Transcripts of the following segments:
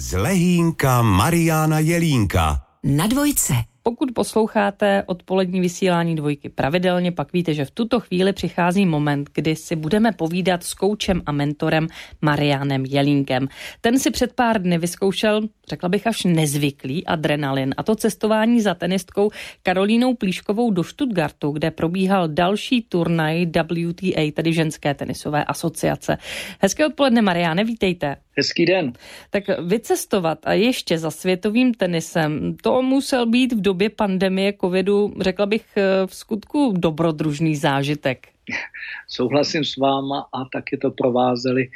Z Lehínka Mariana Jelínka. Na dvojce. Pokud posloucháte odpolední vysílání dvojky pravidelně, pak víte, že v tuto chvíli přichází moment, kdy si budeme povídat s koučem a mentorem Marianem Jelínkem. Ten si před pár dny vyzkoušel, řekla bych až nezvyklý adrenalin, a to cestování za tenistkou Karolínou Plíškovou do Stuttgartu, kde probíhal další turnaj WTA, tedy ženské tenisové asociace. Hezké odpoledne, Mariane, vítejte. Hezký den. Tak vycestovat a ještě za světovým tenisem, to musel být v době pandemie covidu, řekla bych, v skutku dobrodružný zážitek. Souhlasím s váma a taky to provázely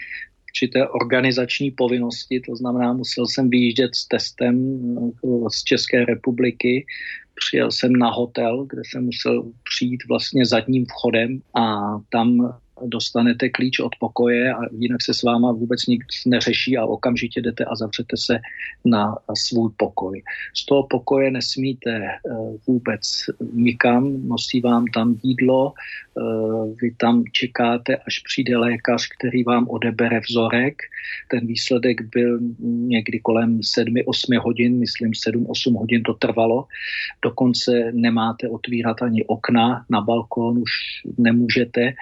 určité organizační povinnosti, to znamená, musel jsem vyjíždět s testem z České republiky, přijel jsem na hotel, kde jsem musel přijít vlastně zadním vchodem a tam dostanete klíč od pokoje a jinak se s váma vůbec nic neřeší a okamžitě jdete a zavřete se na svůj pokoj. Z toho pokoje nesmíte eh, vůbec nikam, nosí vám tam jídlo, vy tam čekáte, až přijde lékař, který vám odebere vzorek. Ten výsledek byl někdy kolem 7-8 hodin, myslím 7-8 hodin to trvalo. Dokonce nemáte otvírat ani okna, na balkón už nemůžete eh,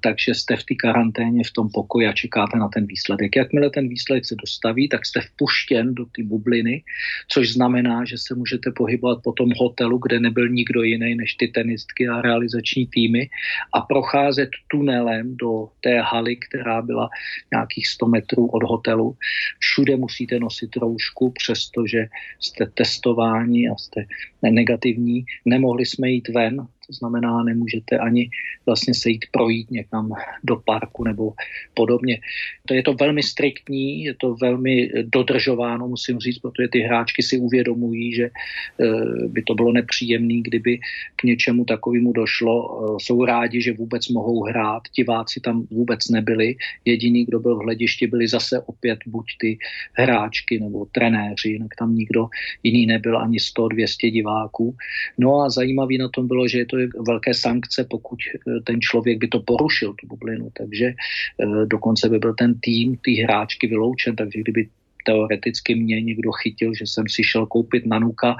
takže jste v té karanténě v tom pokoji a čekáte na ten výsledek. Jakmile ten výsledek se dostaví, tak jste vpuštěn do té bubliny, což znamená, že se můžete pohybovat po tom hotelu, kde nebyl nikdo jiný než ty tenistky a realizační týmy a procházet tunelem do té haly, která byla nějakých 100 metrů od hotelu. Všude musíte nosit roušku, přestože jste testováni a jste negativní. Nemohli jsme jít ven, to znamená, nemůžete ani vlastně se jít projít někam do parku nebo podobně. To je to velmi striktní, je to velmi dodržováno, musím říct, protože ty hráčky si uvědomují, že eh, by to bylo nepříjemné, kdyby k něčemu takovému došlo. Eh, jsou rádi, že vůbec mohou hrát, diváci tam vůbec nebyli. Jediný, kdo byl v hledišti, byli zase opět buď ty hráčky nebo trenéři, jinak tam nikdo jiný nebyl, ani 100-200 diváků. No a zajímavý na tom bylo, že je to velké sankce, pokud eh, ten člověk by to porušil, tu bublinu. Takže eh, dokonce by byl ten tým, ty hráčky vyloučen, takže kdyby teoreticky mě někdo chytil, že jsem si šel koupit nanuka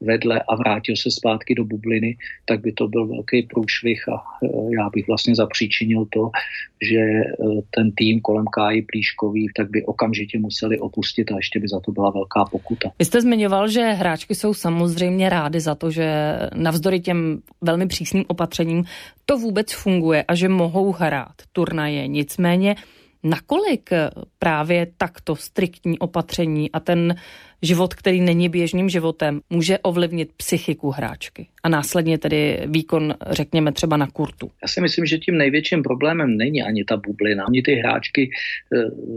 vedle a vrátil se zpátky do bubliny, tak by to byl velký průšvih a e, já bych vlastně zapříčinil to, že e, ten tým kolem Káji Plíškový tak by okamžitě museli opustit a ještě by za to byla velká pokuta. Vy jste zmiňoval, že hráčky jsou samozřejmě rády za to, že navzdory těm velmi přísným opatřením to vůbec funguje a že mohou hrát turnaje. Nicméně Nakolik právě takto striktní opatření a ten život, který není běžným životem, může ovlivnit psychiku hráčky a následně tedy výkon, řekněme třeba na kurtu? Já si myslím, že tím největším problémem není ani ta bublina. Ani ty hráčky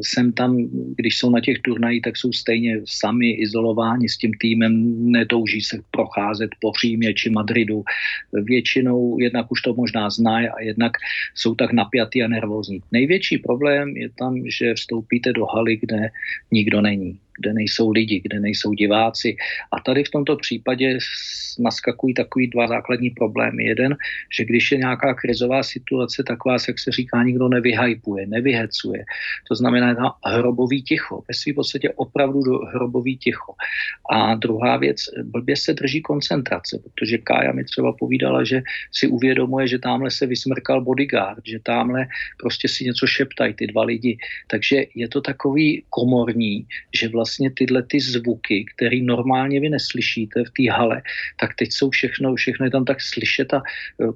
sem tam, když jsou na těch turnajích, tak jsou stejně sami izolováni s tím týmem, netouží se procházet po Římě či Madridu. Většinou jednak už to možná znají a jednak jsou tak napjatý a nervózní. Největší problém je tam, že vstoupíte do haly, kde nikdo není kde nejsou lidi, kde nejsou diváci. A tady v tomto případě naskakují takový dva základní problémy. Jeden, že když je nějaká krizová situace, tak vás, jak se říká, nikdo nevyhypuje, nevyhecuje. To znamená na hrobový ticho. Ve svým podstatě opravdu do hrobový ticho. A druhá věc, blbě se drží koncentrace, protože Kája mi třeba povídala, že si uvědomuje, že tamhle se vysmrkal bodyguard, že tamhle prostě si něco šeptají ty dva lidi. Takže je to takový komorní, že vlastně vlastně tyhle ty zvuky, které normálně vy neslyšíte v té hale, tak teď jsou všechno, všechno je tam tak slyšet a e,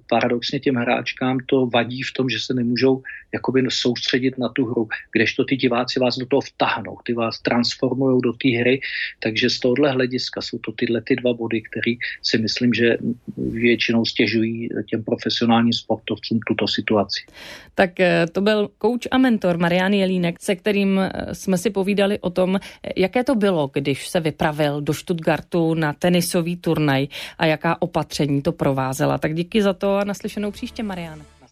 paradoxně těm hráčkám to vadí v tom, že se nemůžou jakoby soustředit na tu hru, kdežto ty diváci vás do toho vtahnou, ty vás transformují do té hry, takže z tohohle hlediska jsou to tyhle ty dva body, které si myslím, že většinou stěžují těm profesionálním sportovcům tuto situaci. Tak e, to byl kouč a mentor Marian Jelínek, se kterým e, jsme si povídali o tom, Jaké to bylo, když se vypravil do Stuttgartu na tenisový turnaj a jaká opatření to provázela? Tak díky za to a naslyšenou příště, Marian.